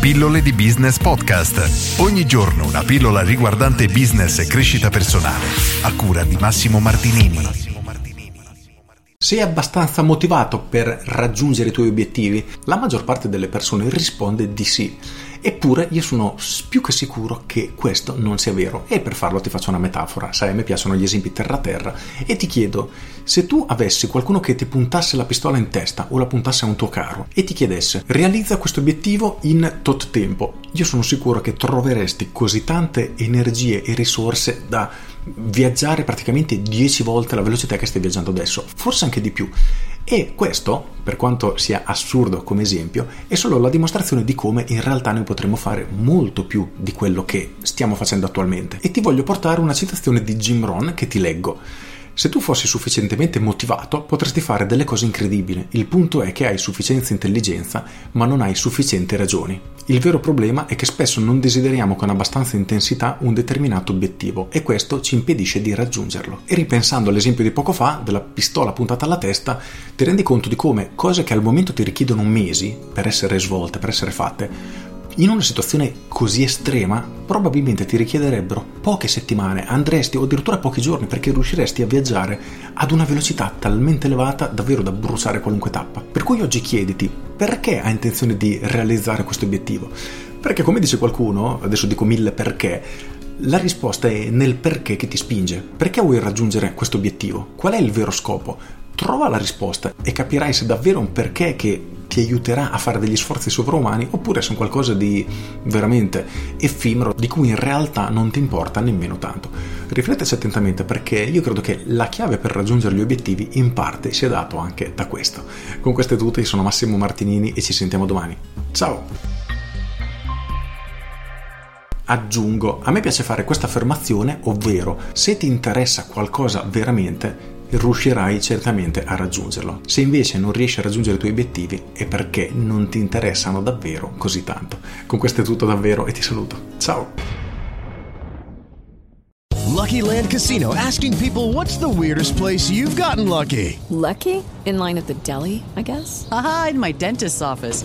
Pillole di Business Podcast. Ogni giorno una pillola riguardante business e crescita personale. A cura di Massimo Martinini. Sei abbastanza motivato per raggiungere i tuoi obiettivi? La maggior parte delle persone risponde di sì. Eppure io sono più che sicuro che questo non sia vero. E per farlo ti faccio una metafora, sai, a me piacciono gli esempi terra-terra. E ti chiedo, se tu avessi qualcuno che ti puntasse la pistola in testa o la puntasse a un tuo carro e ti chiedesse realizza questo obiettivo in tot tempo, io sono sicuro che troveresti così tante energie e risorse da viaggiare praticamente 10 volte la velocità che stai viaggiando adesso, forse anche di più. E questo, per quanto sia assurdo come esempio, è solo la dimostrazione di come in realtà noi potremmo fare molto più di quello che stiamo facendo attualmente. E ti voglio portare una citazione di Jim Rohn che ti leggo. Se tu fossi sufficientemente motivato, potresti fare delle cose incredibili. Il punto è che hai sufficienza intelligenza, ma non hai sufficienti ragioni. Il vero problema è che spesso non desideriamo con abbastanza intensità un determinato obiettivo e questo ci impedisce di raggiungerlo. E ripensando all'esempio di poco fa, della pistola puntata alla testa, ti rendi conto di come cose che al momento ti richiedono mesi per essere svolte, per essere fatte, in una situazione così estrema probabilmente ti richiederebbero poche settimane, andresti o addirittura pochi giorni perché riusciresti a viaggiare ad una velocità talmente elevata davvero da bruciare qualunque tappa. Per cui oggi chiediti perché hai intenzione di realizzare questo obiettivo? Perché come dice qualcuno, adesso dico mille perché, la risposta è nel perché che ti spinge. Perché vuoi raggiungere questo obiettivo? Qual è il vero scopo? Trova la risposta e capirai se davvero un perché che ti aiuterà a fare degli sforzi sovraumani oppure sono qualcosa di veramente effimero di cui in realtà non ti importa nemmeno tanto. Rifletteci attentamente perché io credo che la chiave per raggiungere gli obiettivi in parte sia dato anche da questo. Con queste tutte io sono Massimo Martinini e ci sentiamo domani. Ciao! Aggiungo, a me piace fare questa affermazione, ovvero se ti interessa qualcosa veramente, riuscirai certamente a raggiungerlo. Se invece non riesci a raggiungere i tuoi obiettivi è perché non ti interessano davvero così tanto. Con questo è tutto davvero e ti saluto. Ciao! Lucky Land Casino asking people what's the weirdest place you've gotten lucky? Lucky? In line at the deli, I guess? Aha, in my dentist's office.